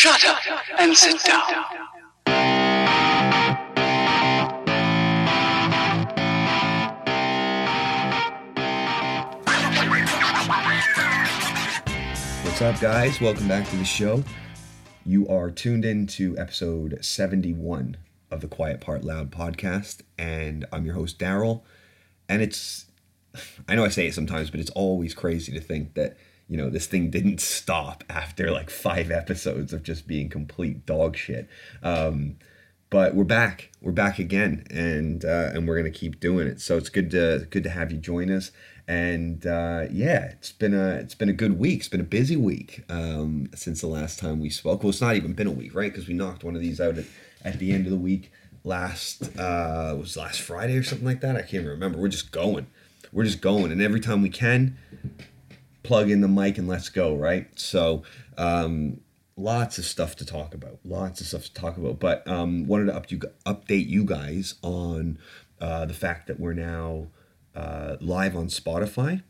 Shut up and sit down. What's up, guys? Welcome back to the show. You are tuned in to episode 71 of the Quiet Part Loud podcast, and I'm your host, Daryl. And it's, I know I say it sometimes, but it's always crazy to think that, you know, this thing didn't stop after like five episodes of just being complete dog shit. Um, but we're back. We're back again, and uh, and we're gonna keep doing it. So it's good to good to have you join us. And uh, yeah, it's been a it's been a good week. It's been a busy week um, since the last time we spoke. Well, it's not even been a week, right? Because we knocked one of these out at, at the end of the week last uh, was last Friday or something like that. I can't remember. We're just going. We're just going, and every time we can, plug in the mic and let's go, right? So, um, lots of stuff to talk about. Lots of stuff to talk about. But um, wanted to up you, update you guys on uh, the fact that we're now uh, live on Spotify.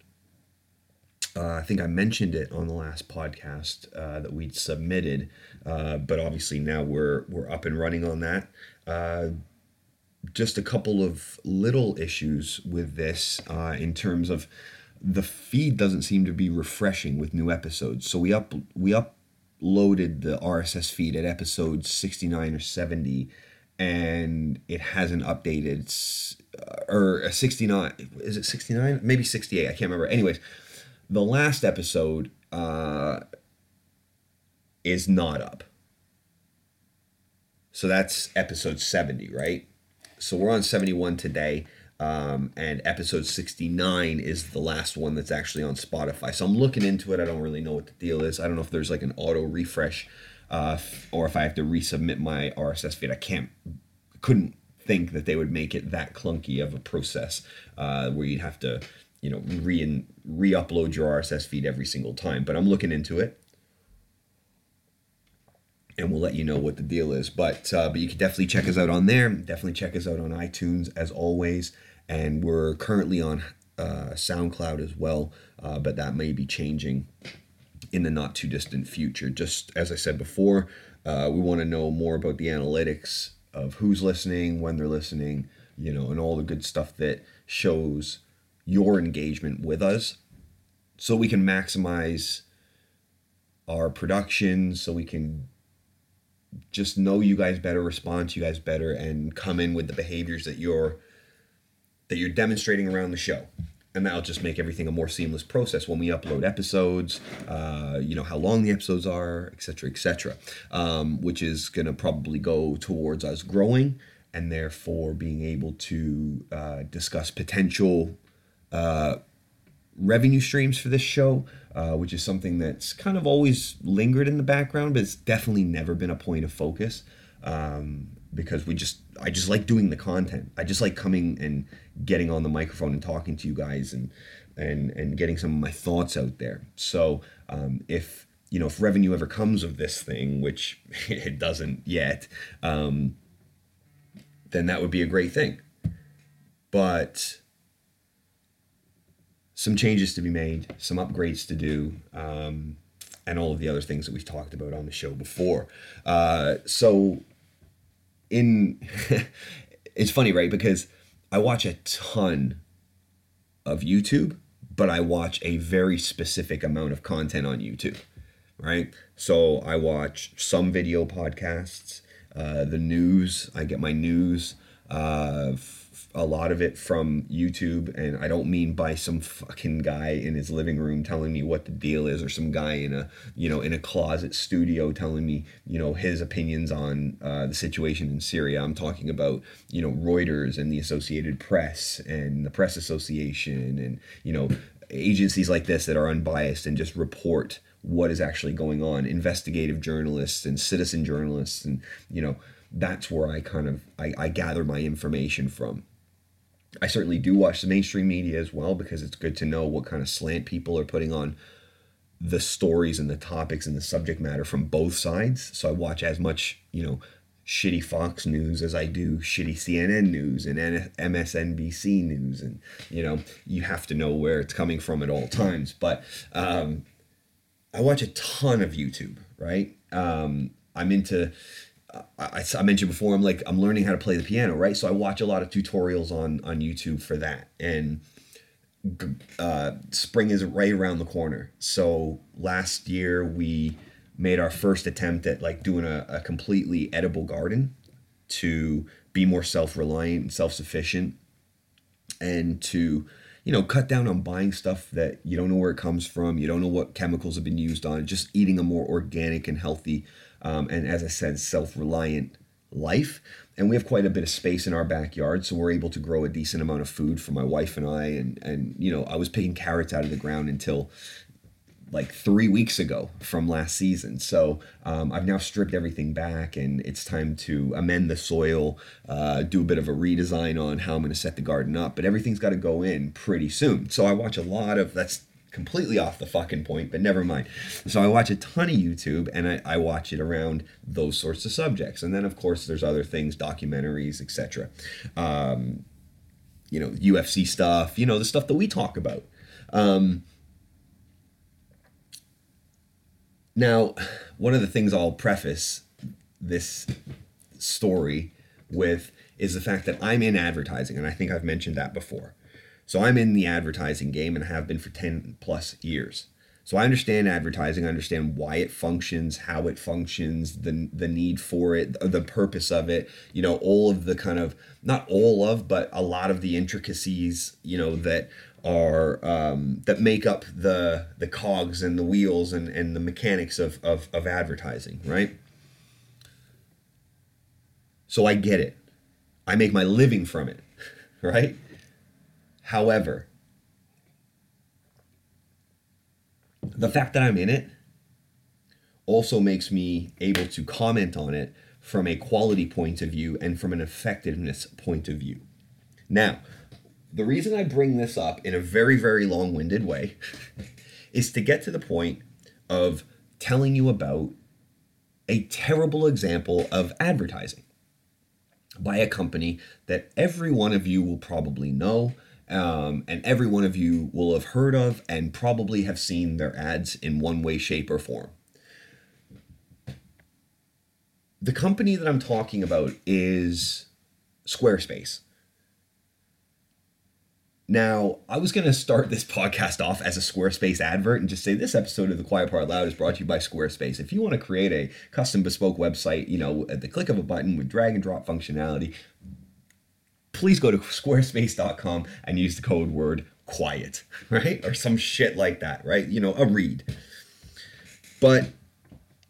Uh, I think I mentioned it on the last podcast uh, that we'd submitted, uh, but obviously now we're we're up and running on that. Uh, just a couple of little issues with this uh, in terms of the feed doesn't seem to be refreshing with new episodes. So we up we uploaded the RSS feed at episode sixty nine or seventy, and it hasn't updated. uh, Or sixty nine? Is it sixty nine? Maybe sixty eight. I can't remember. Anyways, the last episode uh, is not up. So that's episode 70, right? So we're on 71 today. Um, and episode 69 is the last one that's actually on Spotify. So I'm looking into it. I don't really know what the deal is. I don't know if there's like an auto refresh uh, or if I have to resubmit my RSS feed. I can't, couldn't think that they would make it that clunky of a process uh, where you'd have to, you know, re re-upload your RSS feed every single time. But I'm looking into it and we'll let you know what the deal is. But uh, but you can definitely check us out on there. Definitely check us out on iTunes as always. And we're currently on uh, SoundCloud as well, uh, but that may be changing in the not too distant future. Just as I said before, uh, we want to know more about the analytics of who's listening, when they're listening, you know, and all the good stuff that shows your engagement with us so we can maximize our production so we can just know you guys better, respond to you guys better, and come in with the behaviors that you're that you're demonstrating around the show. And that'll just make everything a more seamless process when we upload episodes, uh, you know, how long the episodes are, et cetera, et cetera, um, which is going to probably go towards us growing and therefore being able to uh, discuss potential revenue streams for this show, uh, which is something that's kind of always lingered in the background, but it's definitely never been a point of focus um, because we just I just like doing the content. I just like coming and getting on the microphone and talking to you guys and and and getting some of my thoughts out there. So um, if you know if revenue ever comes of this thing, which it doesn't yet, um, then that would be a great thing. But some changes to be made, some upgrades to do, um, and all of the other things that we've talked about on the show before. Uh, so, in it's funny, right? Because I watch a ton of YouTube, but I watch a very specific amount of content on YouTube, right? So I watch some video podcasts, uh, the news. I get my news. Uh, a lot of it from YouTube, and I don't mean by some fucking guy in his living room telling me what the deal is, or some guy in a you know in a closet studio telling me you know his opinions on uh, the situation in Syria. I'm talking about you know Reuters and the Associated Press and the Press Association, and you know agencies like this that are unbiased and just report what is actually going on. Investigative journalists and citizen journalists, and you know that's where I kind of I, I gather my information from. I certainly do watch the mainstream media as well because it's good to know what kind of slant people are putting on the stories and the topics and the subject matter from both sides. So I watch as much, you know, shitty Fox News as I do shitty CNN news and MSNBC news. And, you know, you have to know where it's coming from at all times. But um, I watch a ton of YouTube, right? Um, I'm into. I, I mentioned before, I'm like I'm learning how to play the piano, right? So I watch a lot of tutorials on on YouTube for that, and uh, spring is right around the corner. So last year we made our first attempt at like doing a, a completely edible garden to be more self-reliant and self-sufficient and to you know cut down on buying stuff that you don't know where it comes from you don't know what chemicals have been used on just eating a more organic and healthy um, and as i said self-reliant life and we have quite a bit of space in our backyard so we're able to grow a decent amount of food for my wife and i and and you know i was picking carrots out of the ground until like three weeks ago from last season. So um, I've now stripped everything back, and it's time to amend the soil, uh, do a bit of a redesign on how I'm going to set the garden up. But everything's got to go in pretty soon. So I watch a lot of that's completely off the fucking point, but never mind. So I watch a ton of YouTube and I, I watch it around those sorts of subjects. And then, of course, there's other things, documentaries, etc. Um, you know, UFC stuff, you know, the stuff that we talk about. Um, Now, one of the things I'll preface this story with is the fact that I'm in advertising, and I think I've mentioned that before. So I'm in the advertising game and have been for 10 plus years. So I understand advertising, I understand why it functions, how it functions, the the need for it, the purpose of it, you know, all of the kind of not all of, but a lot of the intricacies, you know, that are um, that make up the the cogs and the wheels and, and the mechanics of, of, of advertising, right? So I get it. I make my living from it, right? However, the fact that I'm in it also makes me able to comment on it from a quality point of view and from an effectiveness point of view. Now, the reason I bring this up in a very, very long winded way is to get to the point of telling you about a terrible example of advertising by a company that every one of you will probably know um, and every one of you will have heard of and probably have seen their ads in one way, shape, or form. The company that I'm talking about is Squarespace. Now, I was going to start this podcast off as a Squarespace advert and just say this episode of The Quiet Part Loud is brought to you by Squarespace. If you want to create a custom bespoke website, you know, at the click of a button with drag and drop functionality, please go to squarespace.com and use the code word quiet, right? Or some shit like that, right? You know, a read. But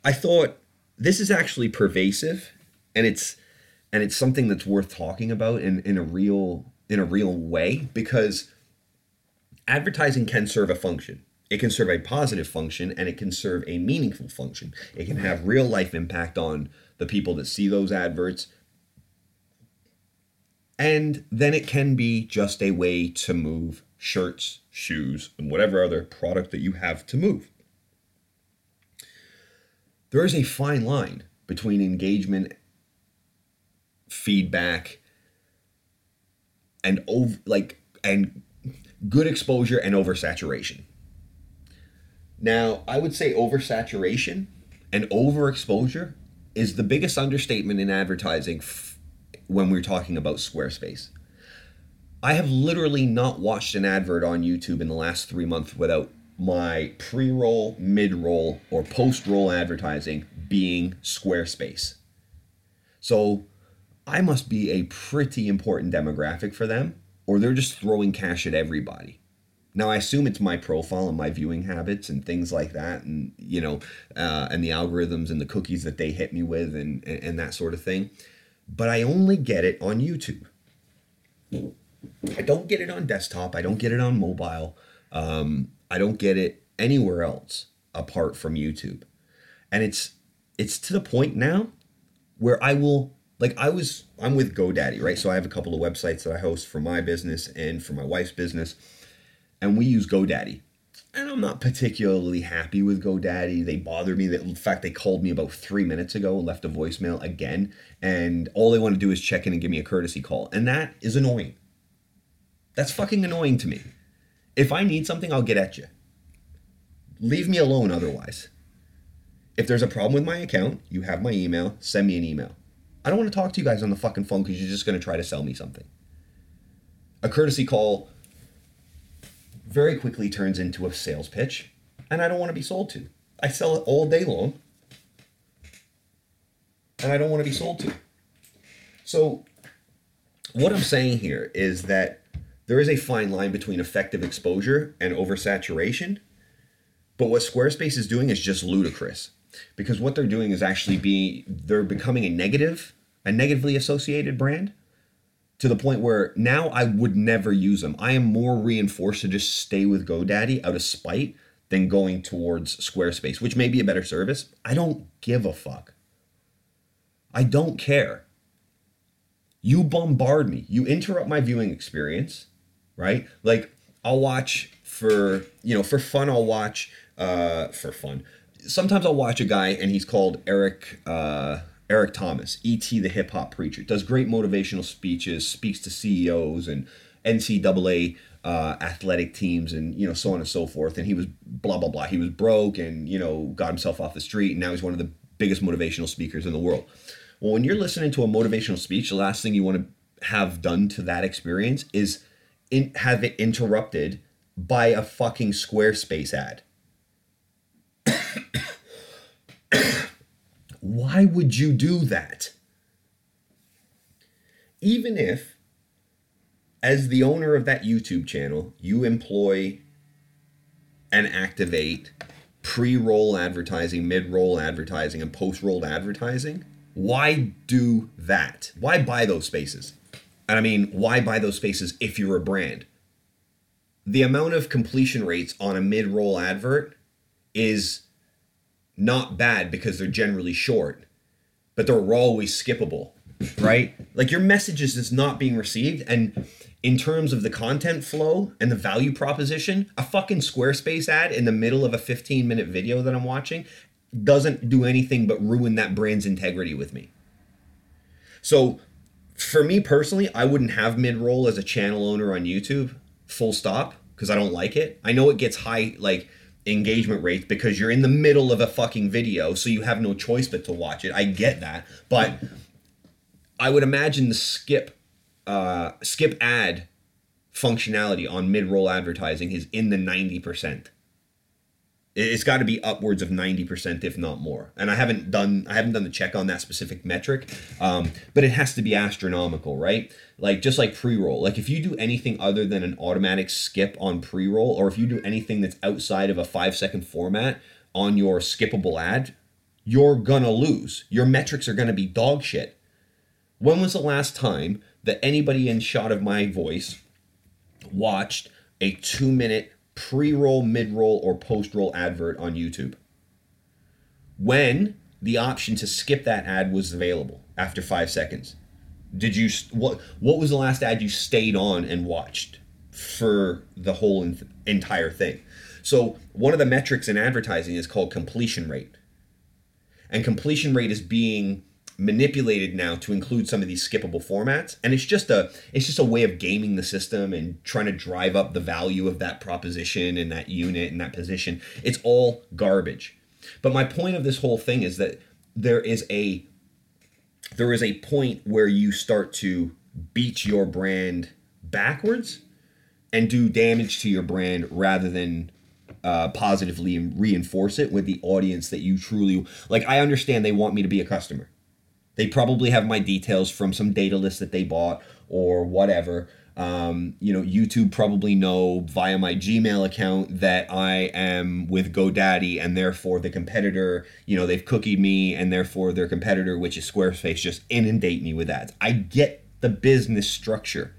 I thought this is actually pervasive and it's and it's something that's worth talking about in, in a real in a real way because advertising can serve a function. It can serve a positive function and it can serve a meaningful function. It can have real life impact on the people that see those adverts. And then it can be just a way to move shirts, shoes, and whatever other product that you have to move. There is a fine line between engagement, feedback, and over like and good exposure and oversaturation. Now, I would say oversaturation and overexposure is the biggest understatement in advertising f- when we're talking about Squarespace. I have literally not watched an advert on YouTube in the last three months without my pre roll, mid roll, or post roll advertising being Squarespace. So I must be a pretty important demographic for them, or they're just throwing cash at everybody. Now I assume it's my profile and my viewing habits and things like that, and you know, uh, and the algorithms and the cookies that they hit me with, and, and and that sort of thing. But I only get it on YouTube. I don't get it on desktop. I don't get it on mobile. Um, I don't get it anywhere else apart from YouTube, and it's it's to the point now where I will like I was I'm with GoDaddy, right? So I have a couple of websites that I host for my business and for my wife's business. And we use GoDaddy. And I'm not particularly happy with GoDaddy. They bother me. In fact they called me about three minutes ago and left a voicemail again. And all they want to do is check in and give me a courtesy call. And that is annoying. That's fucking annoying to me. If I need something, I'll get at you. Leave me alone otherwise If there's a problem with my account, you have my email, send me an email. I don't want to talk to you guys on the fucking phone because you're just going to try to sell me something. A courtesy call very quickly turns into a sales pitch, and I don't want to be sold to. I sell it all day long, and I don't want to be sold to. So, what I'm saying here is that there is a fine line between effective exposure and oversaturation. But what Squarespace is doing is just ludicrous because what they're doing is actually being they're becoming a negative, a negatively associated brand to the point where now I would never use them. I am more reinforced to just stay with GoDaddy out of spite than going towards Squarespace, which may be a better service. I don't give a fuck. I don't care. You bombard me. You interrupt my viewing experience, right? Like I'll watch for, you know, for fun I'll watch uh for fun. Sometimes I'll watch a guy and he's called Eric uh Eric Thomas, ET the hip hop preacher. Does great motivational speeches, speaks to CEOs and NCAA uh, athletic teams and you know so on and so forth. And he was blah blah blah. He was broke and you know got himself off the street and now he's one of the biggest motivational speakers in the world. Well, when you're listening to a motivational speech, the last thing you want to have done to that experience is in, have it interrupted by a fucking Squarespace ad. Why would you do that? Even if, as the owner of that YouTube channel, you employ and activate pre roll advertising, mid roll advertising, and post roll advertising, why do that? Why buy those spaces? And I mean, why buy those spaces if you're a brand? The amount of completion rates on a mid roll advert is not bad because they're generally short, but they're always skippable, right? Like your message is just not being received. And in terms of the content flow and the value proposition, a fucking Squarespace ad in the middle of a 15 minute video that I'm watching doesn't do anything but ruin that brand's integrity with me. So, for me personally, I wouldn't have mid roll as a channel owner on YouTube, full stop, because I don't like it. I know it gets high, like, engagement rates because you're in the middle of a fucking video, so you have no choice but to watch it. I get that, but I would imagine the skip uh, skip ad functionality on mid roll advertising is in the ninety percent. It's got to be upwards of ninety percent, if not more. And I haven't done I haven't done the check on that specific metric, um, but it has to be astronomical, right? Like just like pre roll. Like if you do anything other than an automatic skip on pre roll, or if you do anything that's outside of a five second format on your skippable ad, you're gonna lose. Your metrics are gonna be dog shit. When was the last time that anybody in shot of my voice watched a two minute pre roll, mid roll, or post roll advert on YouTube. When the option to skip that ad was available after five seconds. Did you what? What was the last ad you stayed on and watched for the whole entire thing? So one of the metrics in advertising is called completion rate, and completion rate is being manipulated now to include some of these skippable formats and it's just a it's just a way of gaming the system and trying to drive up the value of that proposition and that unit and that position it's all garbage but my point of this whole thing is that there is a there is a point where you start to beat your brand backwards and do damage to your brand rather than uh, positively reinforce it with the audience that you truly like. I understand they want me to be a customer. They probably have my details from some data list that they bought or whatever. Um, you know, YouTube probably know via my Gmail account that I am with GoDaddy and therefore the competitor, you know, they've cookied me and therefore their competitor, which is Squarespace, just inundate me with ads. I get the business structure.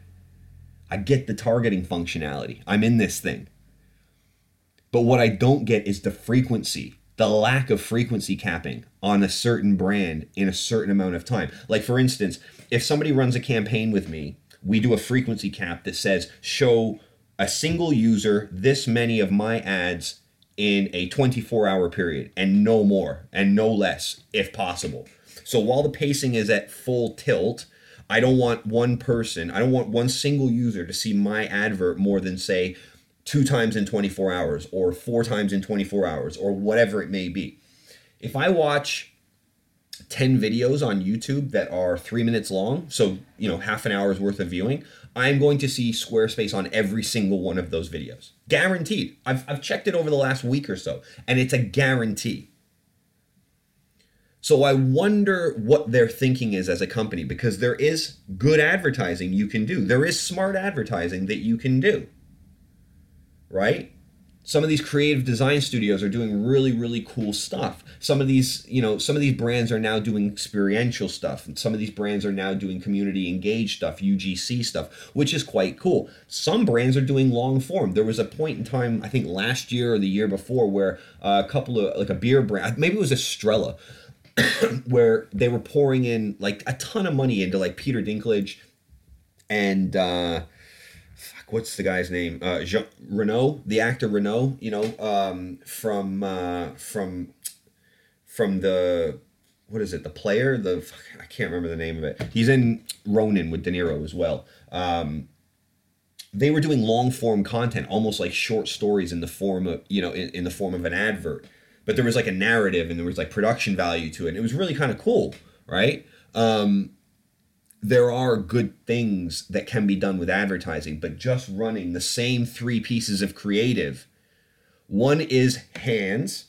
I get the targeting functionality. I'm in this thing. But what I don't get is the frequency the lack of frequency capping on a certain brand in a certain amount of time. Like, for instance, if somebody runs a campaign with me, we do a frequency cap that says show a single user this many of my ads in a 24 hour period and no more and no less if possible. So while the pacing is at full tilt, I don't want one person, I don't want one single user to see my advert more than, say, two times in 24 hours or four times in 24 hours or whatever it may be. if I watch 10 videos on YouTube that are three minutes long, so, you know, half an hour's worth of viewing, I'm going to see Squarespace on every single one of those videos. Guaranteed. I've, I've checked it over the last week or so, and it's a guarantee. So I wonder what their thinking is as a company because there is good advertising you can do. There is smart advertising that you can do. Right? Some of these creative design studios are doing really really cool stuff. Some of these, you know, some of these brands are now doing experiential stuff and some of these brands are now doing community engaged stuff, UGC stuff, which is quite cool. Some brands are doing long form. There was a point in time, I think last year or the year before where a couple of like a beer brand, maybe it was Estrella where they were pouring in like a ton of money into like Peter Dinklage and uh what's the guy's name? Uh Jean Reno, the actor Reno, you know, um from uh from from the what is it? The player, the I can't remember the name of it. He's in Ronin with De Niro as well. Um they were doing long form content, almost like short stories in the form of, you know, in, in the form of an advert but there was like a narrative and there was like production value to it. And it was really kind of cool, right? Um, there are good things that can be done with advertising, but just running the same three pieces of creative. One is hands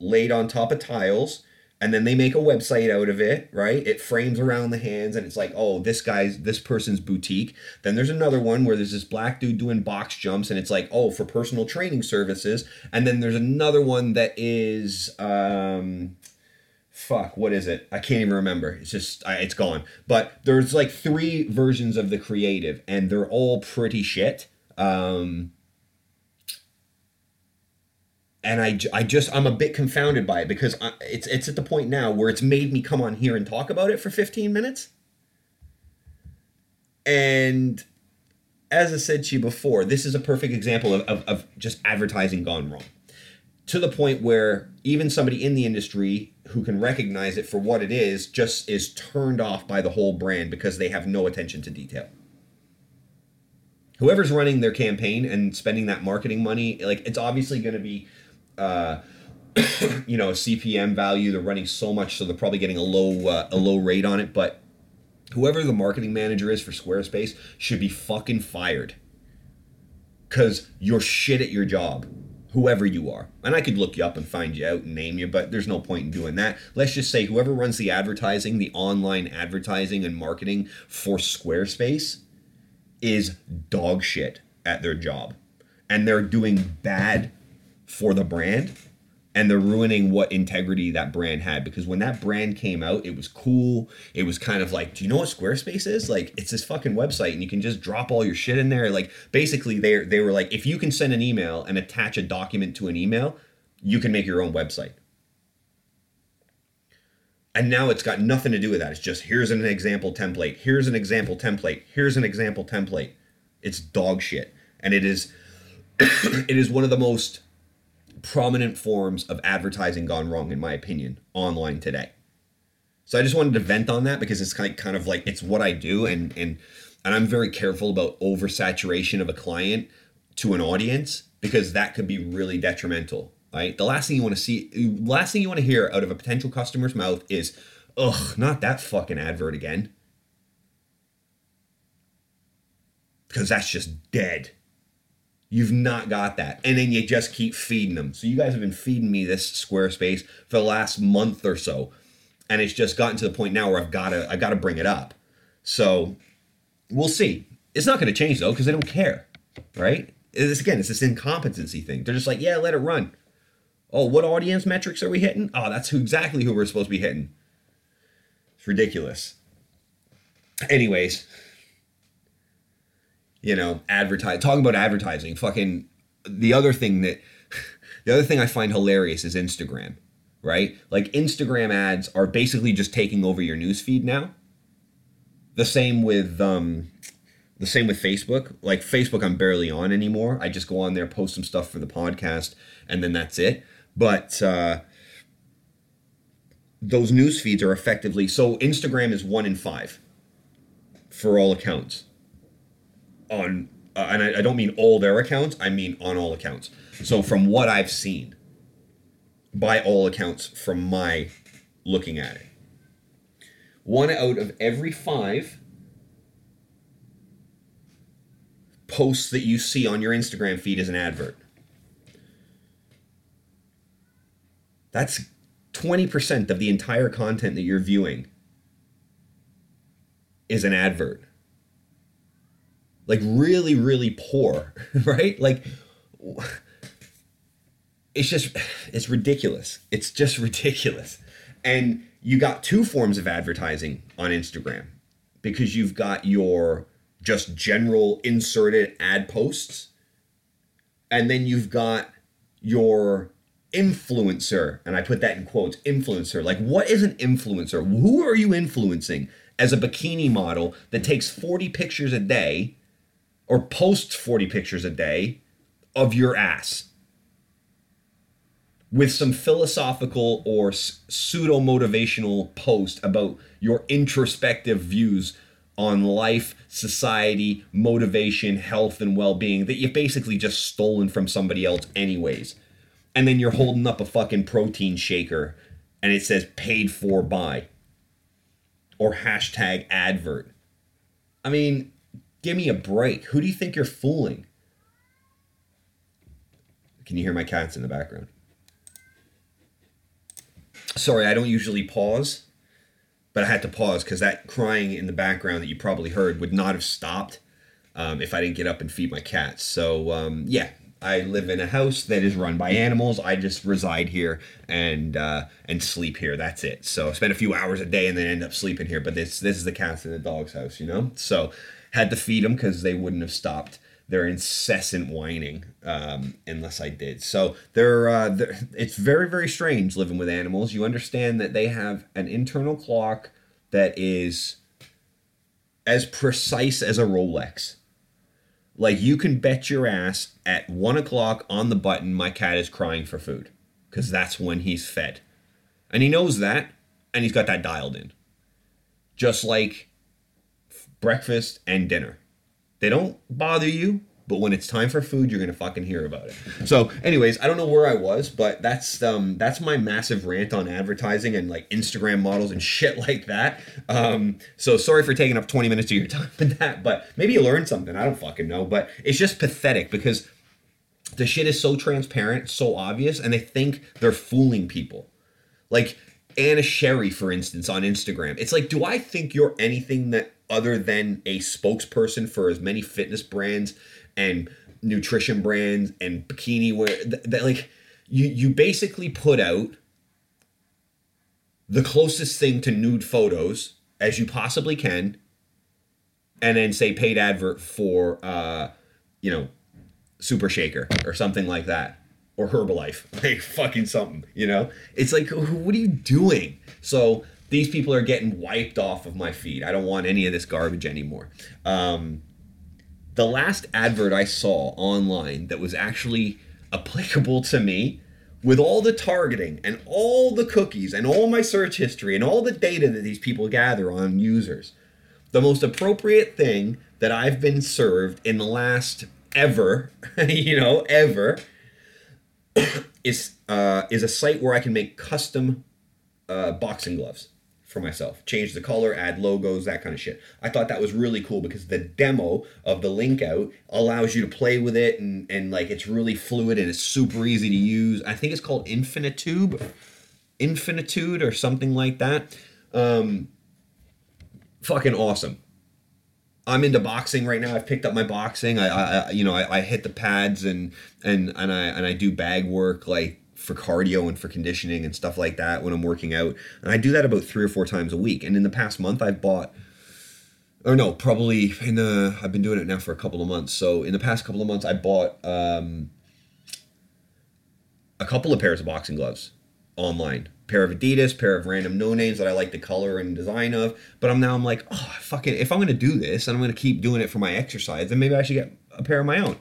laid on top of tiles and then they make a website out of it, right? It frames around the hands and it's like, oh, this guy's this person's boutique. Then there's another one where there's this black dude doing box jumps and it's like, oh, for personal training services. And then there's another one that is um fuck, what is it? I can't even remember. It's just I, it's gone. But there's like three versions of the creative and they're all pretty shit. Um and I, I just I'm a bit confounded by it because I, it's it's at the point now where it's made me come on here and talk about it for 15 minutes. And as I said to you before, this is a perfect example of, of, of just advertising gone wrong. To the point where even somebody in the industry who can recognize it for what it is just is turned off by the whole brand because they have no attention to detail whoever's running their campaign and spending that marketing money like it's obviously going to be uh, you know, CPM value. They're running so much, so they're probably getting a low uh, a low rate on it. But whoever the marketing manager is for Squarespace should be fucking fired. Cause you're shit at your job, whoever you are. And I could look you up and find you out and name you, but there's no point in doing that. Let's just say whoever runs the advertising, the online advertising and marketing for Squarespace is dog shit at their job. And they're doing bad for the brand and they're ruining what integrity that brand had because when that brand came out it was cool. It was kind of like do you know what squarespace is? Like it's this fucking website and you can just drop all your shit in there. Like basically they they were like if you can send an email and attach a document to an email you can make your own website. And now it's got nothing to do with that. It's just here's an example template. Here's an example template. Here's an example template. It's dog shit. And it is it is one of the most prominent forms of advertising gone wrong, in my opinion, online today. So I just wanted to vent on that because it's kind kind of like it's what I do, and and and I'm very careful about oversaturation of a client to an audience because that could be really detrimental. Right? The last thing you want to see, last thing you want to hear out of a potential customer's mouth is, "Ugh, not that fucking advert again," because that's just dead. You've not got that. And then you just keep feeding them. So you guys have been feeding me this Squarespace for the last month or so. And it's just gotten to the point now where I've got to I've got to bring it up. So we'll see. It's not going to change though because they don't care, right? It's again, it's this incompetency thing. They're just like, yeah, let it run. Oh, what audience metrics are we hitting? Oh, that's who exactly who we're supposed to be hitting. It's ridiculous. Anyways, you know, advertise talking about advertising. Fucking the other thing that the other thing I find hilarious is Instagram, right? Like Instagram ads are basically just taking over your newsfeed now. The same with um the same with Facebook. Like Facebook I'm barely on anymore. I just go on there, post some stuff for the podcast, and then that's it. But uh those news feeds are effectively so Instagram is one in five for all accounts on uh, and I, I don't mean all their accounts i mean on all accounts so from what i've seen by all accounts from my looking at it. One out of every five posts that you see on your Instagram feed is an advert. That's 20% of the entire content that you're viewing is an advert. Like really, really poor, right? Like it's just it's ridiculous. It's just ridiculous. And you got two forms of advertising on Instagram because you've got your just general inserted ad posts and then you've got your influencer and I put that in quotes influencer like what is an influencer who are you influencing as a bikini model that takes 40 pictures a day or posts 40 pictures a day of your ass with some philosophical or pseudo motivational post about your introspective views on life, society, motivation, health, and well being that you've basically just stolen from somebody else, anyways. And then you're holding up a fucking protein shaker and it says paid for by or hashtag advert. I mean, give me a break. Who do you think you're fooling? Can you hear my cats in the background? Sorry, I don't usually pause, but I had to pause because that crying in the background that you probably heard would not have stopped um, if I didn't get up and feed my cats. So, um, yeah, I live in a house that is run by animals. I just reside here and uh, and sleep here. That's it. So I spend a few hours a day and then end up sleeping here. But this this is the cats and the dog's house, you know. So had to feed them because they wouldn't have stopped their incessant whining um, unless I did. So they're, uh, they're, it's very very strange living with animals. You understand that they have an internal clock that is as precise as a Rolex. Like you can bet your ass at one o'clock on the button, my cat is crying for food because that's when he's fed, and he knows that, and he's got that dialed in. Just like breakfast and dinner they don't bother you, but when it's time for food, you're gonna fucking hear about it. So, anyways, I don't know where I was, but that's um that's my massive rant on advertising and like Instagram models and shit like that. Um, so sorry for taking up 20 minutes of your time with that, but maybe you learned something. I don't fucking know, but it's just pathetic because the shit is so transparent, so obvious, and they think they're fooling people. Like Anna Sherry, for instance, on Instagram. It's like, do I think you're anything that other than a spokesperson for as many fitness brands and nutrition brands and bikini wear that, that like you you basically put out the closest thing to nude photos as you possibly can and then say paid advert for uh you know super shaker or something like that or herbalife like fucking something you know it's like what are you doing so these people are getting wiped off of my feed. I don't want any of this garbage anymore. Um, the last advert I saw online that was actually applicable to me with all the targeting and all the cookies and all my search history and all the data that these people gather on users, the most appropriate thing that I've been served in the last ever, you know, ever, is uh, is a site where I can make custom uh, boxing gloves for myself. Change the color, add logos, that kind of shit. I thought that was really cool because the demo of the link out allows you to play with it and, and like it's really fluid and it's super easy to use. I think it's called Infinitube, Infinitude or something like that. Um, fucking awesome. I'm into boxing right now. I've picked up my boxing. I, I you know, I, I hit the pads and and and I and I do bag work like for cardio and for conditioning and stuff like that when I'm working out. And I do that about three or four times a week. And in the past month, I've bought, or no, probably in the, I've been doing it now for a couple of months. So in the past couple of months, I bought um, a couple of pairs of boxing gloves online. Pair of Adidas, pair of random no names that I like the color and design of. But I'm now I'm like, oh fucking, if I'm gonna do this and I'm gonna keep doing it for my exercise, then maybe I should get a pair of my own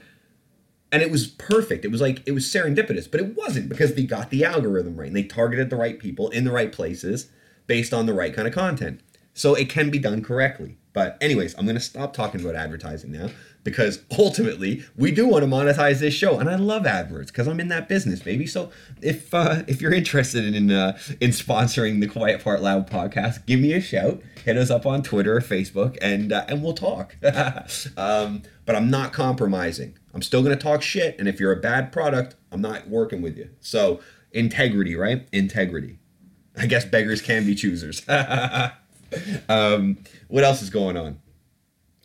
and it was perfect. It was like it was serendipitous, but it wasn't because they got the algorithm right and they targeted the right people in the right places based on the right kind of content. So it can be done correctly. But anyways, I'm gonna stop talking about advertising now because ultimately we do want to monetize this show, and I love adverts because I'm in that business, baby. So if uh, if you're interested in uh, in sponsoring the Quiet Part Loud podcast, give me a shout. Hit us up on Twitter or Facebook, and uh, and we'll talk. um, but I'm not compromising. I'm still gonna talk shit, and if you're a bad product, I'm not working with you. So integrity, right? Integrity. I guess beggars can be choosers. um, what else is going on?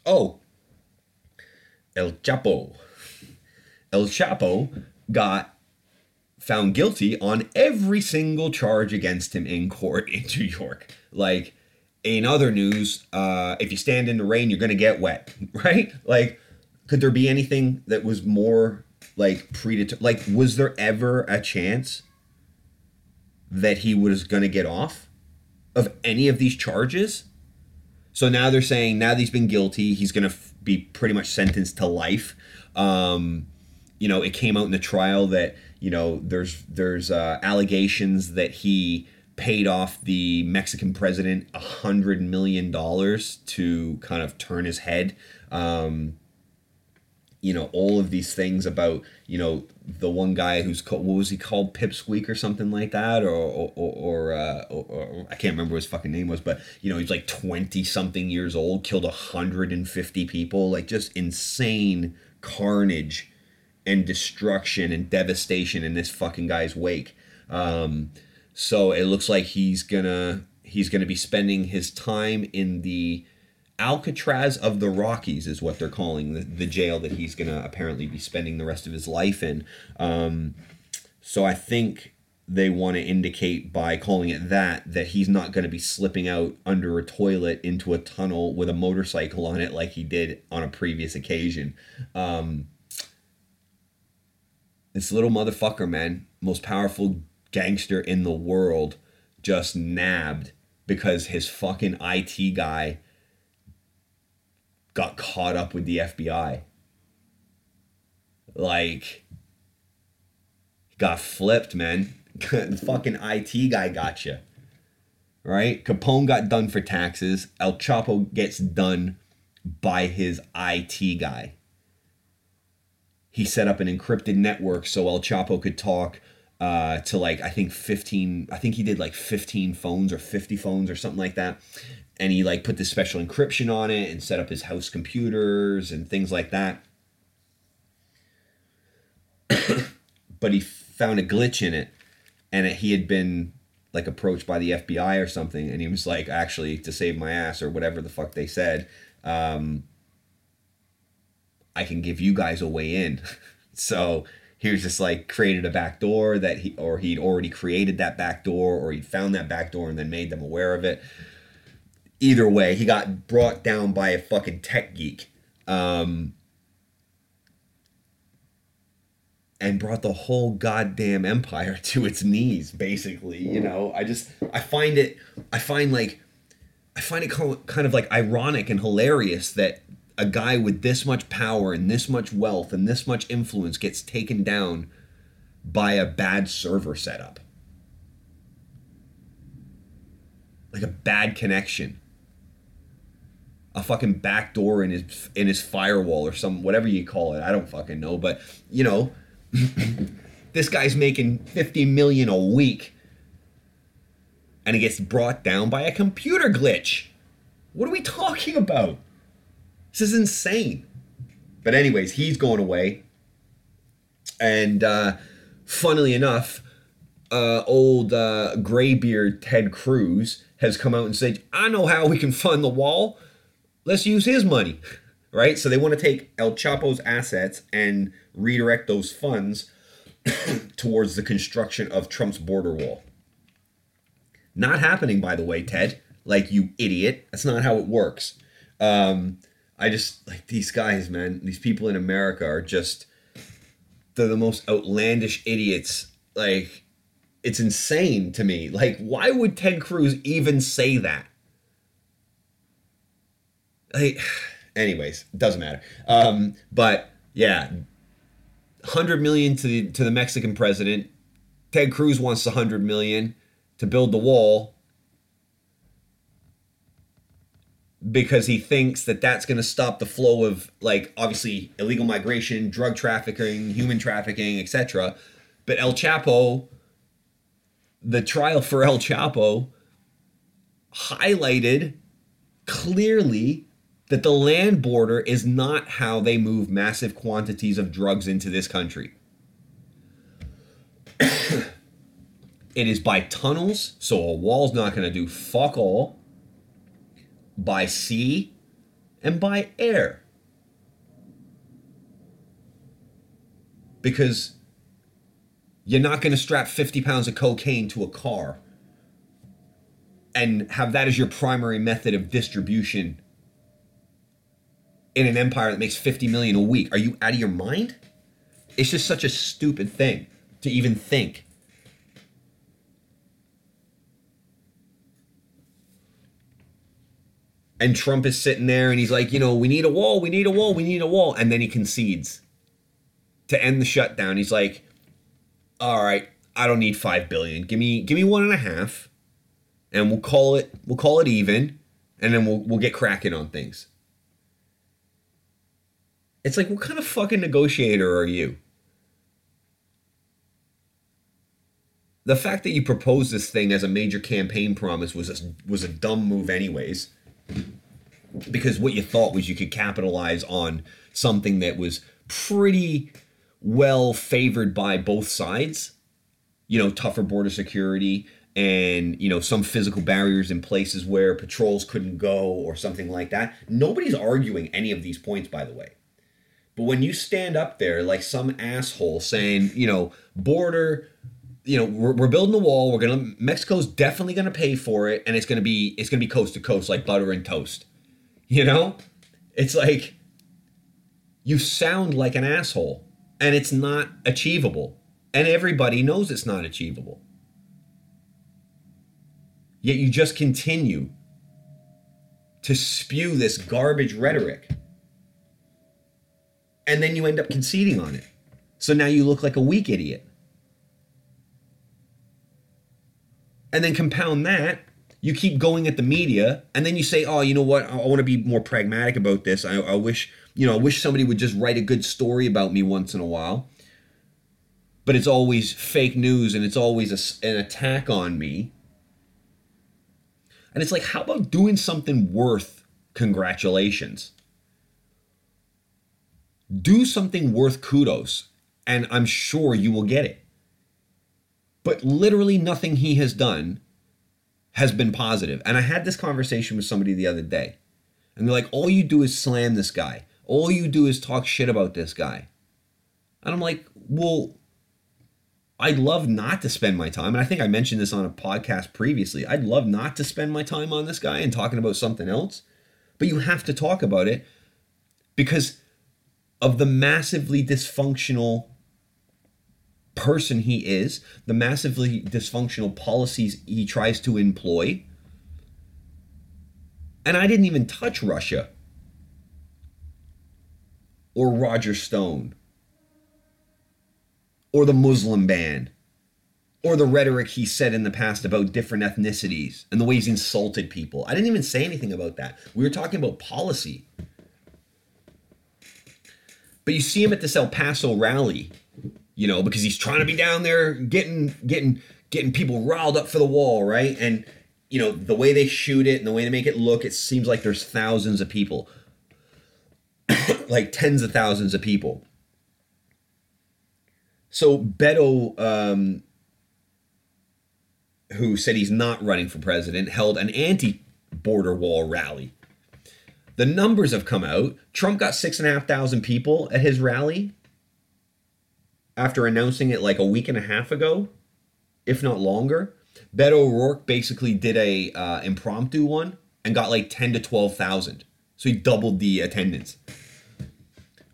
Oh, El Chapo. El Chapo got found guilty on every single charge against him in court in New York. Like in other news, uh, if you stand in the rain, you're gonna get wet, right? Like, could there be anything that was more like predetermined? Like, was there ever a chance that he was gonna get off of any of these charges? So now they're saying now that he's been guilty, he's going to f- be pretty much sentenced to life. Um, you know, it came out in the trial that you know there's there's uh, allegations that he paid off the Mexican president a hundred million dollars to kind of turn his head. Um, you know all of these things about you know the one guy who's called what was he called? Pipsqueak or something like that? Or or or, uh, or, or I can't remember what his fucking name was but you know he's like 20 something years old killed 150 people. Like just insane carnage and destruction and devastation in this fucking guy's wake. Um, so it looks like he's gonna he's gonna be spending his time in the Alcatraz of the Rockies is what they're calling the, the jail that he's going to apparently be spending the rest of his life in. Um, so I think they want to indicate by calling it that that he's not going to be slipping out under a toilet into a tunnel with a motorcycle on it like he did on a previous occasion. Um, this little motherfucker, man, most powerful gangster in the world, just nabbed because his fucking IT guy got caught up with the FBI. Like, got flipped, man. the fucking IT guy got you. Right? Capone got done for taxes. El Chapo gets done by his IT guy. He set up an encrypted network so El Chapo could talk uh, to like I think 15 I think he did like 15 phones or 50 phones or something like that and he like put this special encryption on it and set up his house computers and things like that. but he found a glitch in it, and it, he had been like approached by the FBI or something, and he was like, actually, to save my ass or whatever the fuck they said, um, I can give you guys a way in. so he was just like created a back door that he or he'd already created that back door or he'd found that back door and then made them aware of it either way, he got brought down by a fucking tech geek. Um, and brought the whole goddamn empire to its knees basically you know i just i find it i find like i find it kind of like ironic and hilarious that a guy with this much power and this much wealth and this much influence gets taken down by a bad server setup like a bad connection a fucking back door in his in his firewall or some whatever you call it. I don't fucking know, but you know, this guy's making 50 million a week and he gets brought down by a computer glitch. What are we talking about? This is insane. But anyways, he's going away. And uh funnily enough, uh old uh graybeard Ted Cruz has come out and said, "I know how we can fund the wall." Let's use his money, right? So they want to take El Chapo's assets and redirect those funds towards the construction of Trump's border wall. Not happening, by the way, Ted. Like, you idiot. That's not how it works. Um, I just, like, these guys, man, these people in America are just, they're the most outlandish idiots. Like, it's insane to me. Like, why would Ted Cruz even say that? Like, anyways, doesn't matter. Um, but yeah, hundred million to the to the Mexican president. Ted Cruz wants a hundred million to build the wall. because he thinks that that's going to stop the flow of like obviously illegal migration, drug trafficking, human trafficking, etc. But El Chapo, the trial for El Chapo highlighted clearly that the land border is not how they move massive quantities of drugs into this country. it is by tunnels, so a wall's not going to do fuck all by sea and by air. Because you're not going to strap 50 pounds of cocaine to a car and have that as your primary method of distribution in an empire that makes 50 million a week. Are you out of your mind? It's just such a stupid thing to even think. And Trump is sitting there and he's like, you know, we need a wall, we need a wall, we need a wall. And then he concedes to end the shutdown. He's like, all right, I don't need five billion. Give me give me one and a half. And we'll call it we'll call it even. And then we'll we'll get cracking on things. It's like, what kind of fucking negotiator are you? The fact that you proposed this thing as a major campaign promise was a, was a dumb move, anyways. Because what you thought was you could capitalize on something that was pretty well favored by both sides. You know tougher border security and you know some physical barriers in places where patrols couldn't go or something like that. Nobody's arguing any of these points by the way but when you stand up there like some asshole saying you know border you know we're, we're building a wall we're gonna mexico's definitely gonna pay for it and it's gonna be it's gonna be coast to coast like butter and toast. You know? It's like you sound like an asshole and it's not achievable. And everybody knows it's not achievable. Yet you just continue to spew this garbage rhetoric and then you end up conceding on it. So now you look like a weak idiot. And then compound that you keep going at the media and then you say oh you know what? I, I want to be more pragmatic about this. I, I wish you know i wish somebody would just write a good story about me once in a while. But it's always fake news and it's always a, an attack on me. And it's like how about doing something worth congratulations do something worth kudos and i'm sure you will get it but literally nothing he has done has been positive. And I had this conversation with somebody the other day. And they're like, all you do is slam this guy. All you do is talk shit about this guy. And I'm like, well, I'd love not to spend my time. And I think I mentioned this on a podcast previously. I'd love not to spend my time on this guy and talking about something else. But you have to talk about it because of the massively dysfunctional person he is, the massively dysfunctional policies he tries to employ. And I didn't even touch Russia or Roger Stone or the Muslim ban or the rhetoric he said in the past about different ethnicities and the way he's insulted people. I didn't even say anything about that. We were talking about policy. But you see him at this El Paso rally you know, because he's trying to be down there getting getting getting people riled up for the wall, right? And you know, the way they shoot it and the way they make it look, it seems like there's thousands of people. like tens of thousands of people. So Beto um, who said he's not running for president, held an anti border wall rally. The numbers have come out. Trump got six and a half thousand people at his rally after announcing it like a week and a half ago, if not longer. Beto O'Rourke basically did a uh, impromptu one and got like ten to twelve thousand, so he doubled the attendance.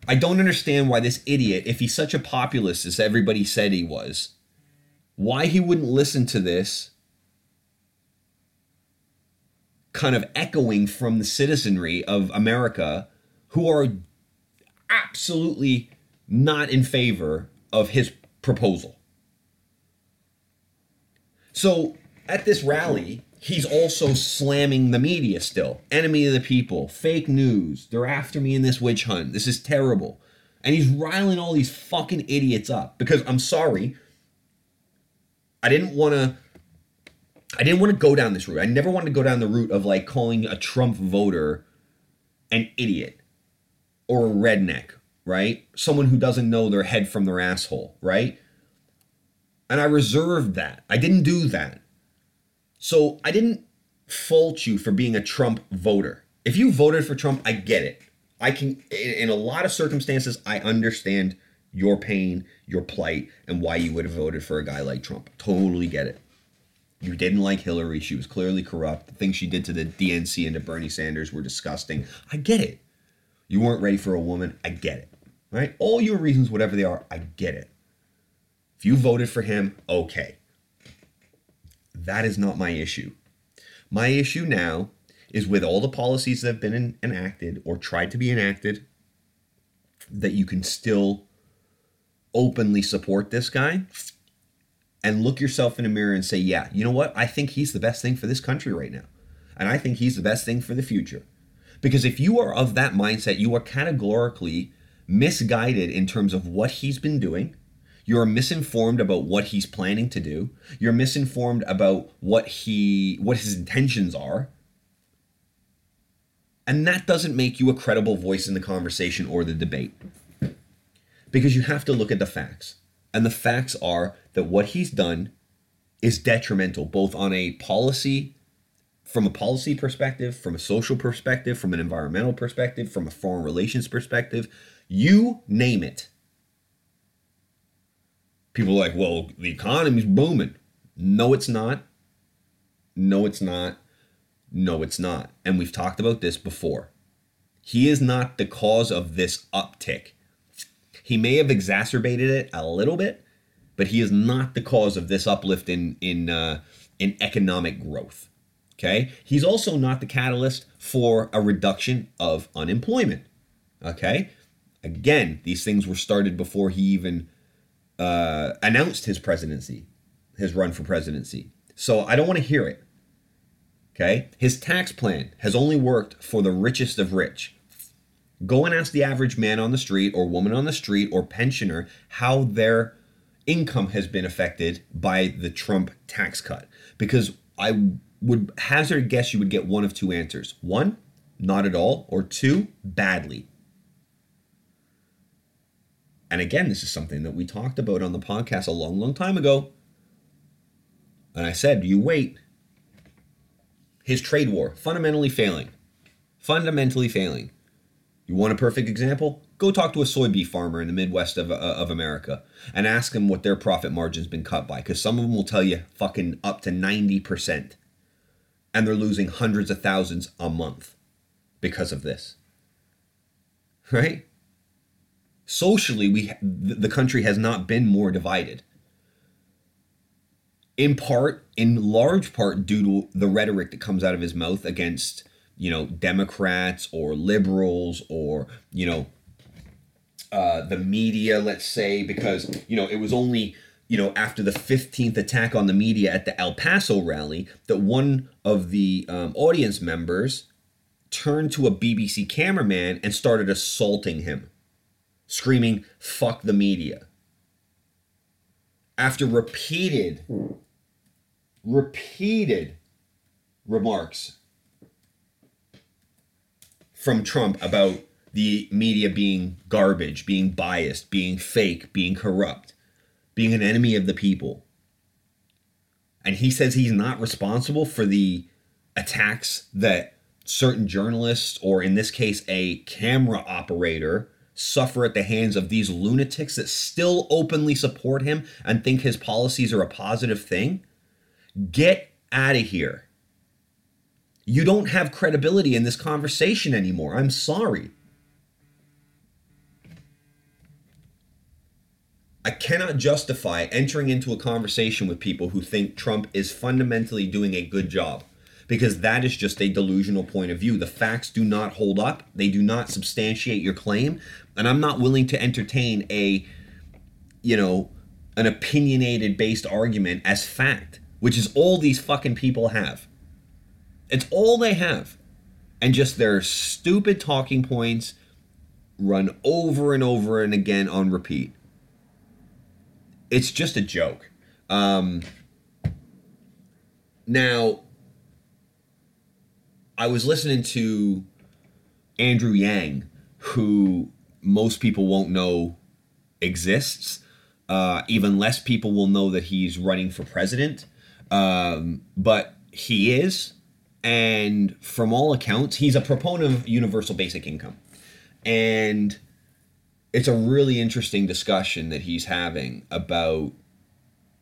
I don't understand why this idiot, if he's such a populist as everybody said he was, why he wouldn't listen to this kind of echoing from the citizenry of America who are absolutely not in favor of his proposal. So at this rally, he's also slamming the media still. Enemy of the people, fake news. They're after me in this witch hunt. This is terrible. And he's riling all these fucking idiots up because I'm sorry. I didn't want to I didn't want to go down this route. I never wanted to go down the route of like calling a Trump voter an idiot or a redneck, right? Someone who doesn't know their head from their asshole, right? And I reserved that. I didn't do that. So I didn't fault you for being a Trump voter. If you voted for Trump, I get it. I can, in a lot of circumstances, I understand your pain, your plight, and why you would have voted for a guy like Trump. Totally get it. You didn't like Hillary. She was clearly corrupt. The things she did to the DNC and to Bernie Sanders were disgusting. I get it. You weren't ready for a woman. I get it. Right? All your reasons, whatever they are, I get it. If you voted for him, okay. That is not my issue. My issue now is with all the policies that have been enacted or tried to be enacted, that you can still openly support this guy and look yourself in a mirror and say, yeah, you know what? I think he's the best thing for this country right now. And I think he's the best thing for the future. Because if you are of that mindset, you are categorically misguided in terms of what he's been doing. You're misinformed about what he's planning to do. You're misinformed about what he what his intentions are. And that doesn't make you a credible voice in the conversation or the debate. Because you have to look at the facts. And the facts are that what he's done is detrimental both on a policy from a policy perspective, from a social perspective, from an environmental perspective, from a foreign relations perspective, you name it. People are like, well, the economy's booming. No, it's not. No, it's not. No, it's not. And we've talked about this before. He is not the cause of this uptick. He may have exacerbated it a little bit, but he is not the cause of this uplift in in uh, in economic growth. Okay, he's also not the catalyst for a reduction of unemployment. Okay, again, these things were started before he even uh, announced his presidency, his run for presidency. So I don't want to hear it. Okay, his tax plan has only worked for the richest of rich. Go and ask the average man on the street or woman on the street or pensioner how their income has been affected by the Trump tax cut. Because I would hazard guess you would get one of two answers. One, not at all, or two, badly. And again, this is something that we talked about on the podcast a long, long time ago. And I said, you wait. His trade war fundamentally failing. Fundamentally failing. You want a perfect example? Go talk to a soybean farmer in the Midwest of, uh, of America and ask them what their profit margin's been cut by, because some of them will tell you fucking up to 90%. And they're losing hundreds of thousands a month because of this. Right? Socially, we the country has not been more divided. In part, in large part, due to the rhetoric that comes out of his mouth against you know Democrats or liberals or you know uh, the media, let's say, because you know it was only you know after the 15th attack on the media at the El Paso rally that one of the um, audience members turned to a BBC cameraman and started assaulting him, screaming "fuck the media." After repeated, repeated remarks from Trump about the media being garbage, being biased, being fake, being corrupt, being an enemy of the people. And he says he's not responsible for the attacks that certain journalists, or in this case, a camera operator, suffer at the hands of these lunatics that still openly support him and think his policies are a positive thing. Get out of here you don't have credibility in this conversation anymore. I'm sorry. I cannot justify entering into a conversation with people who think Trump is fundamentally doing a good job because that is just a delusional point of view. The facts do not hold up, they do not substantiate your claim, and I'm not willing to entertain a you know, an opinionated based argument as fact, which is all these fucking people have. It's all they have. And just their stupid talking points run over and over and again on repeat. It's just a joke. Um, now, I was listening to Andrew Yang, who most people won't know exists. Uh, even less people will know that he's running for president. Um, but he is. And from all accounts, he's a proponent of universal basic income. And it's a really interesting discussion that he's having about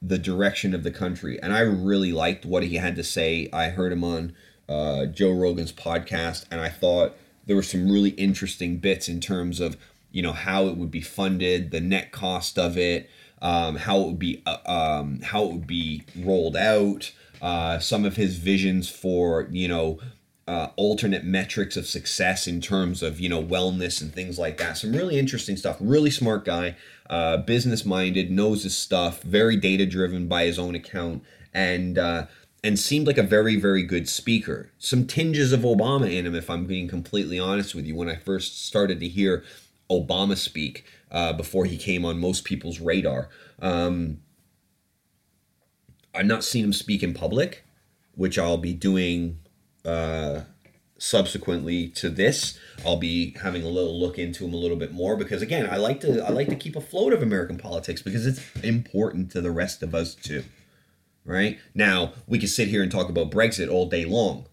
the direction of the country. And I really liked what he had to say. I heard him on uh, Joe Rogan's podcast, and I thought there were some really interesting bits in terms of you know how it would be funded, the net cost of it, um, how it would be uh, um, how it would be rolled out, uh, some of his visions for you know uh, alternate metrics of success in terms of you know wellness and things like that. Some really interesting stuff. Really smart guy, uh, business minded, knows his stuff, very data driven by his own account, and uh, and seemed like a very very good speaker. Some tinges of Obama in him, if I'm being completely honest with you. When I first started to hear Obama speak uh, before he came on most people's radar. Um, I've not seen him speak in public, which I'll be doing uh, subsequently to this. I'll be having a little look into him a little bit more because again, I like to I like to keep afloat of American politics because it's important to the rest of us too. Right? Now, we can sit here and talk about Brexit all day long.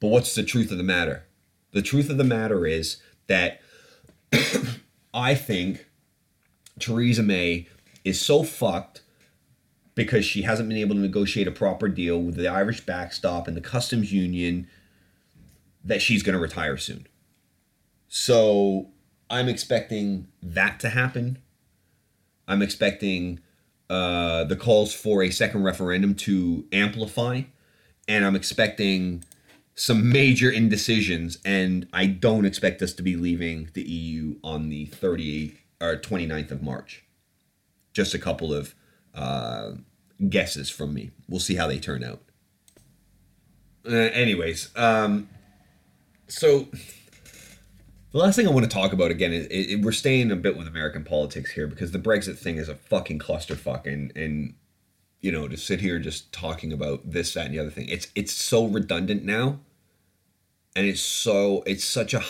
But what's the truth of the matter? The truth of the matter is that I think Theresa May is so fucked because she hasn't been able to negotiate a proper deal with the Irish backstop and the customs union that she's going to retire soon. So I'm expecting that to happen. I'm expecting uh, the calls for a second referendum to amplify. And I'm expecting some major indecisions, and I don't expect us to be leaving the EU on the 38th or 29th of March. Just a couple of uh, guesses from me. We'll see how they turn out. Uh, anyways, um, so the last thing I want to talk about again is we're staying a bit with American politics here because the Brexit thing is a fucking clusterfuck, and and you know, to sit here just talking about this, that, and the other thing. It's it's so redundant now, and it's so it's such a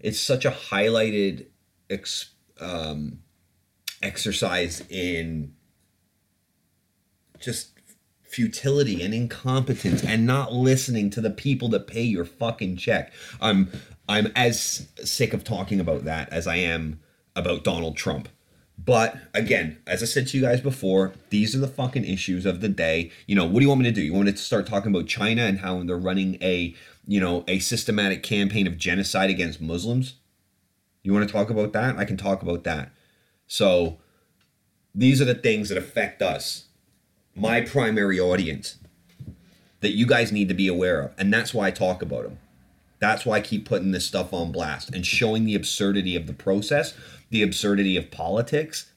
it's such a highlighted ex, um, exercise in just futility and incompetence and not listening to the people that pay your fucking check. I'm I'm as sick of talking about that as I am about Donald Trump. But again, as I said to you guys before, these are the fucking issues of the day. You know, what do you want me to do? You want me to start talking about China and how they're running a, you know, a systematic campaign of genocide against Muslims? You want to talk about that? I can talk about that. So, these are the things that affect us, my primary audience, that you guys need to be aware of. And that's why I talk about them. That's why I keep putting this stuff on blast and showing the absurdity of the process the absurdity of politics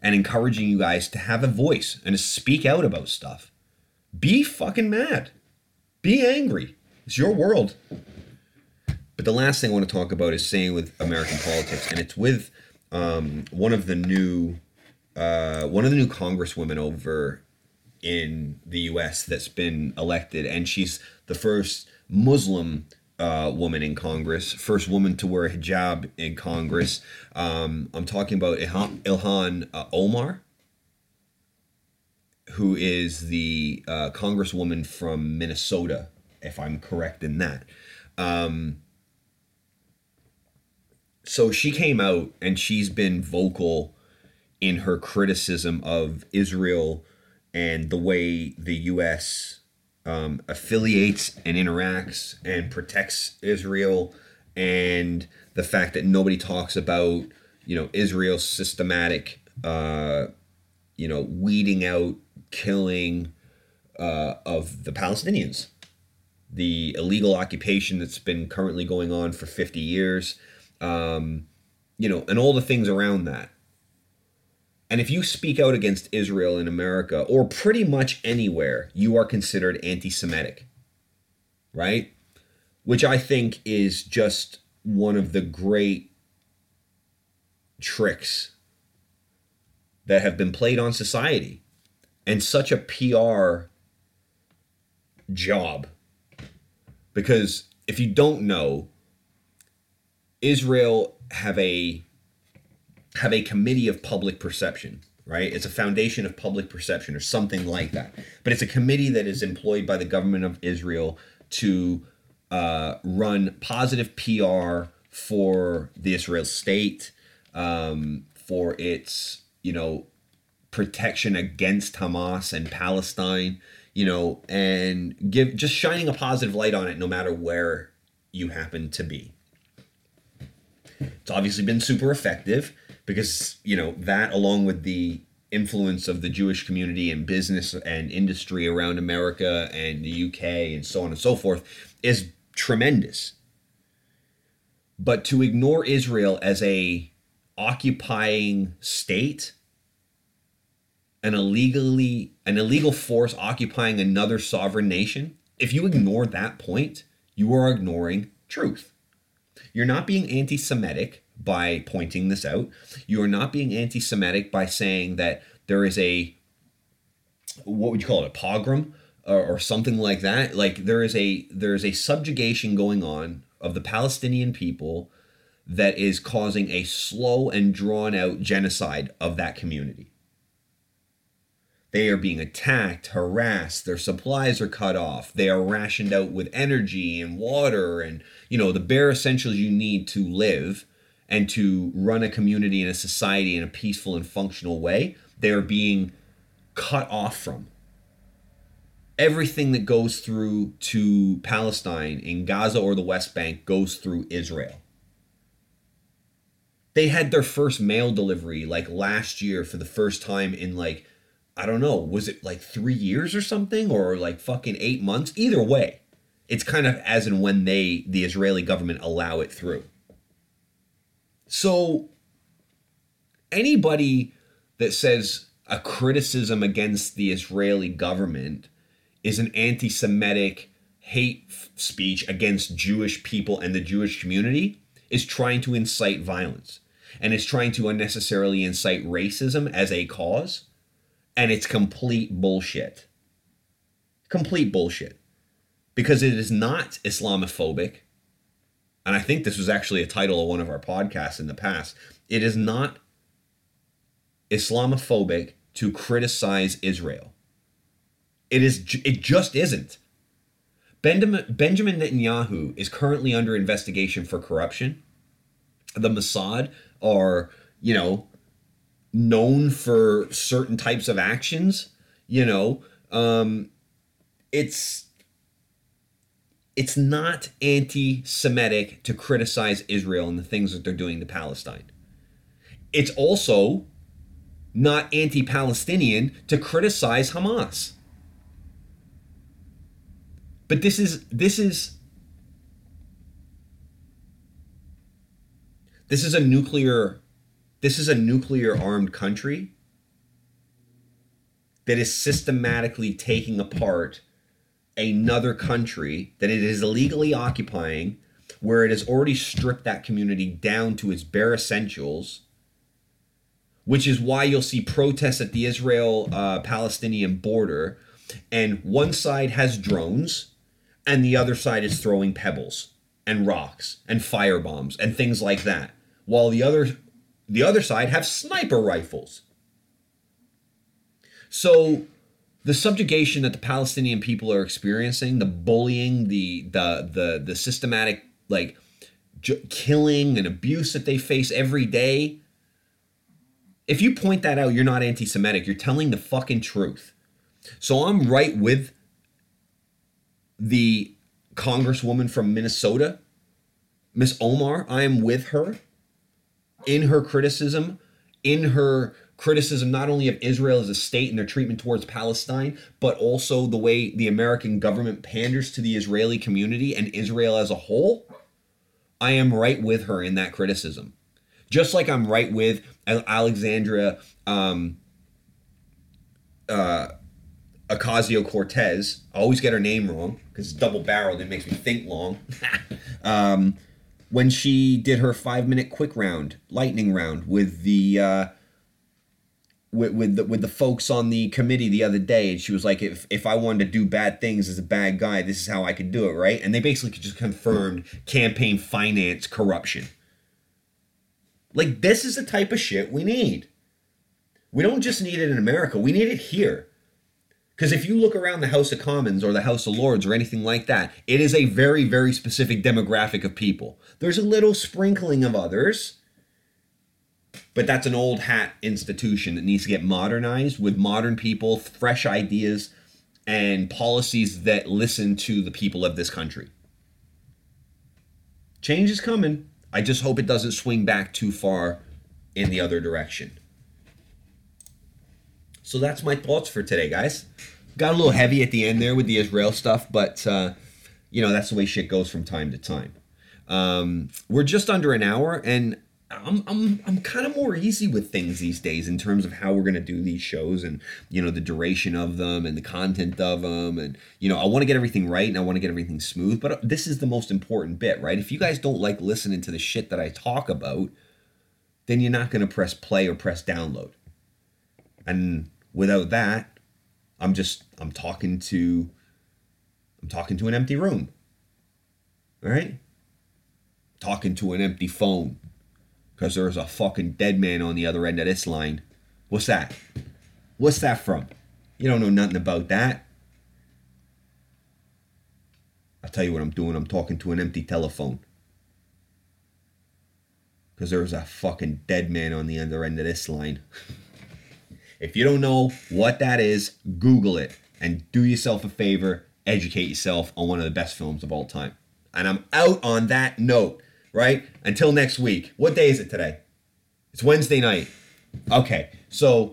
and encouraging you guys to have a voice and to speak out about stuff. Be fucking mad. Be angry. It's your world. But the last thing I want to talk about is staying with American politics, and it's with um, one of the new uh, one of the new congresswomen over in the U.S. that's been elected, and she's the first Muslim uh, woman in Congress, first woman to wear a hijab in Congress. Um, I'm talking about Ilhan, Ilhan uh, Omar, who is the uh, congresswoman from Minnesota, if I'm correct in that. Um, so she came out and she's been vocal in her criticism of Israel and the way the U.S um, affiliates and interacts and protects Israel, and the fact that nobody talks about you know Israel's systematic, uh, you know, weeding out, killing uh, of the Palestinians, the illegal occupation that's been currently going on for fifty years, um, you know, and all the things around that. And if you speak out against Israel in America or pretty much anywhere, you are considered anti Semitic. right? Which I think is just one of the great tricks that have been played on society and such a PR job. Because if you don't know, Israel have a have a committee of public perception, right? It's a foundation of public perception or something like that. But it's a committee that is employed by the government of Israel to uh, run positive PR for the Israel state, um, for its you know protection against Hamas and Palestine, you know, and give just shining a positive light on it no matter where you happen to be. It's obviously been super effective because, you know, that along with the influence of the Jewish community and business and industry around America and the UK and so on and so forth is tremendous. But to ignore Israel as a occupying state an illegally an illegal force occupying another sovereign nation if you ignore that point you are ignoring truth you're not being anti-semitic by pointing this out. You are not being anti-semitic by saying that there is a what would you call it a pogrom or, or something like that. Like there is a there is a subjugation going on of the palestinian people that is causing a slow and drawn out genocide of that community. They are being attacked, harassed, their supplies are cut off, they are rationed out with energy and water and, you know, the bare essentials you need to live and to run a community and a society in a peaceful and functional way. They are being cut off from. Everything that goes through to Palestine in Gaza or the West Bank goes through Israel they had their first mail delivery like last year for the first time in like I don't know, was it like 3 years or something or like fucking 8 months? Either way, it's kind of as and when they the Israeli government allow it through. So anybody that says a criticism against the Israeli government is an anti-Semitic hate speech against Jewish people and the Jewish community is trying to incite violence and is trying to unnecessarily incite racism as a cause. And it's complete bullshit. Complete bullshit. Because it is not Islamophobic. And I think this was actually a title of one of our podcasts in the past. It is not Islamophobic to criticize Israel. It is it just isn't. Benjamin Netanyahu is currently under investigation for corruption. The Mossad are, you know, known for certain types of actions, you know, um, it's it's not anti-Semitic to criticize Israel and the things that they're doing to Palestine. It's also not anti-Palestinian to criticize Hamas. But this is this is This is a nuclear this is a nuclear armed country that is systematically taking apart another country that it is illegally occupying where it has already stripped that community down to its bare essentials which is why you'll see protests at the Israel uh, Palestinian border and one side has drones and the other side is throwing pebbles and rocks and fire bombs and things like that while the other the other side have sniper rifles. So the subjugation that the Palestinian people are experiencing, the bullying, the the the the systematic like killing and abuse that they face every day. If you point that out, you're not anti-Semitic. You're telling the fucking truth. So I'm right with the congresswoman from Minnesota, Miss Omar. I am with her in her criticism, in her criticism not only of Israel as a state and their treatment towards Palestine, but also the way the American government panders to the Israeli community and Israel as a whole, I am right with her in that criticism. Just like I'm right with Alexandria um, uh, Ocasio Cortez. I always get her name wrong because it's double barreled. It makes me think long. um, when she did her five minute quick round, lightning round with the. Uh, with, with the, with the folks on the committee the other day, and she was like, "If if I wanted to do bad things as a bad guy, this is how I could do it, right?" And they basically just confirmed campaign finance corruption. Like this is the type of shit we need. We don't just need it in America; we need it here. Because if you look around the House of Commons or the House of Lords or anything like that, it is a very, very specific demographic of people. There's a little sprinkling of others, but that's an old hat institution that needs to get modernized with modern people, fresh ideas, and policies that listen to the people of this country. Change is coming. I just hope it doesn't swing back too far in the other direction. So that's my thoughts for today, guys. Got a little heavy at the end there with the Israel stuff, but uh, you know that's the way shit goes from time to time. Um, we're just under an hour, and I'm I'm I'm kind of more easy with things these days in terms of how we're gonna do these shows and you know the duration of them and the content of them and you know I want to get everything right and I want to get everything smooth. But this is the most important bit, right? If you guys don't like listening to the shit that I talk about, then you're not gonna press play or press download. And without that, I'm just I'm talking to I'm talking to an empty room. All right? Talking to an empty phone because there's a fucking dead man on the other end of this line. What's that? What's that from? You don't know nothing about that. I'll tell you what I'm doing. I'm talking to an empty telephone. Because there's a fucking dead man on the other end of this line. if you don't know what that is, Google it and do yourself a favor, educate yourself on one of the best films of all time. And I'm out on that note right? Until next week. What day is it today? It's Wednesday night. Okay, so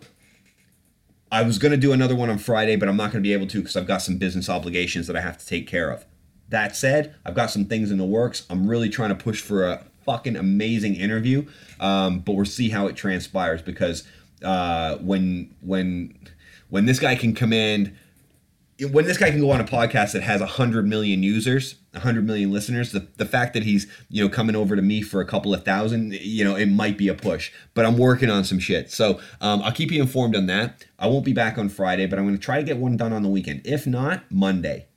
I was going to do another one on Friday, but I'm not going to be able to because I've got some business obligations that I have to take care of. That said, I've got some things in the works. I'm really trying to push for a fucking amazing interview, um, but we'll see how it transpires because uh, when when when this guy can command when this guy can go on a podcast that has 100 million users 100 million listeners the, the fact that he's you know coming over to me for a couple of thousand you know it might be a push but i'm working on some shit. So um, i'll keep you informed on that. I won't be back on friday but i'm going to try to get one done on the weekend. If not monday.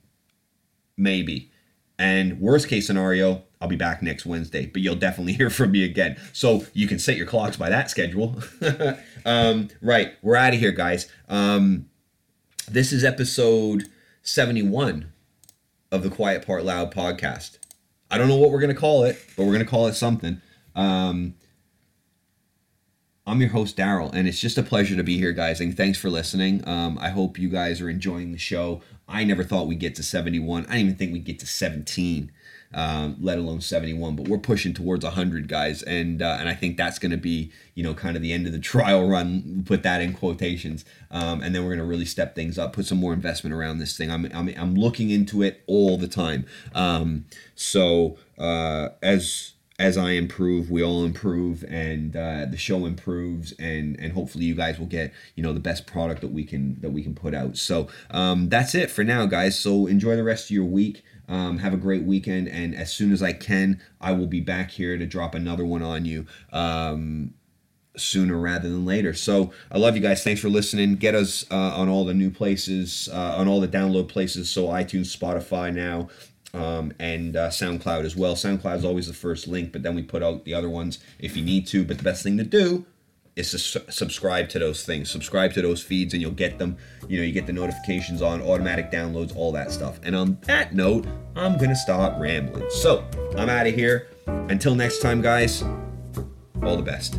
Maybe. And worst case scenario i'll be back next wednesday but you'll definitely hear from me again. So you can set your clocks by that schedule. Um, right we're out of here guys. Um, this is episode 71 of the Quiet Part Loud podcast. I don't know what we're going to call it, but we're going to call it something. Um, I'm your host, Daryl, and it's just a pleasure to be here, guys. And thanks for listening. Um, I hope you guys are enjoying the show. I never thought we'd get to 71. I didn't even think we'd get to 17 um, let alone 71. But we're pushing towards 100 guys, and uh, and I think that's going to be you know kind of the end of the trial run. Put that in quotations, um, and then we're going to really step things up, put some more investment around this thing. I'm I'm, I'm looking into it all the time. Um, so uh, as as I improve, we all improve, and uh, the show improves, and and hopefully you guys will get you know the best product that we can that we can put out. So um, that's it for now, guys. So enjoy the rest of your week. Um, have a great weekend, and as soon as I can, I will be back here to drop another one on you. Um, sooner rather than later. So I love you guys. Thanks for listening. Get us uh, on all the new places, uh, on all the download places. So iTunes, Spotify now, um, and uh, SoundCloud as well. SoundCloud is always the first link, but then we put out the other ones if you need to. But the best thing to do is to subscribe to those things. Subscribe to those feeds, and you'll get them. You know, you get the notifications on, automatic downloads, all that stuff. And on that note, I'm gonna stop rambling. So I'm out of here. Until next time, guys. All the best.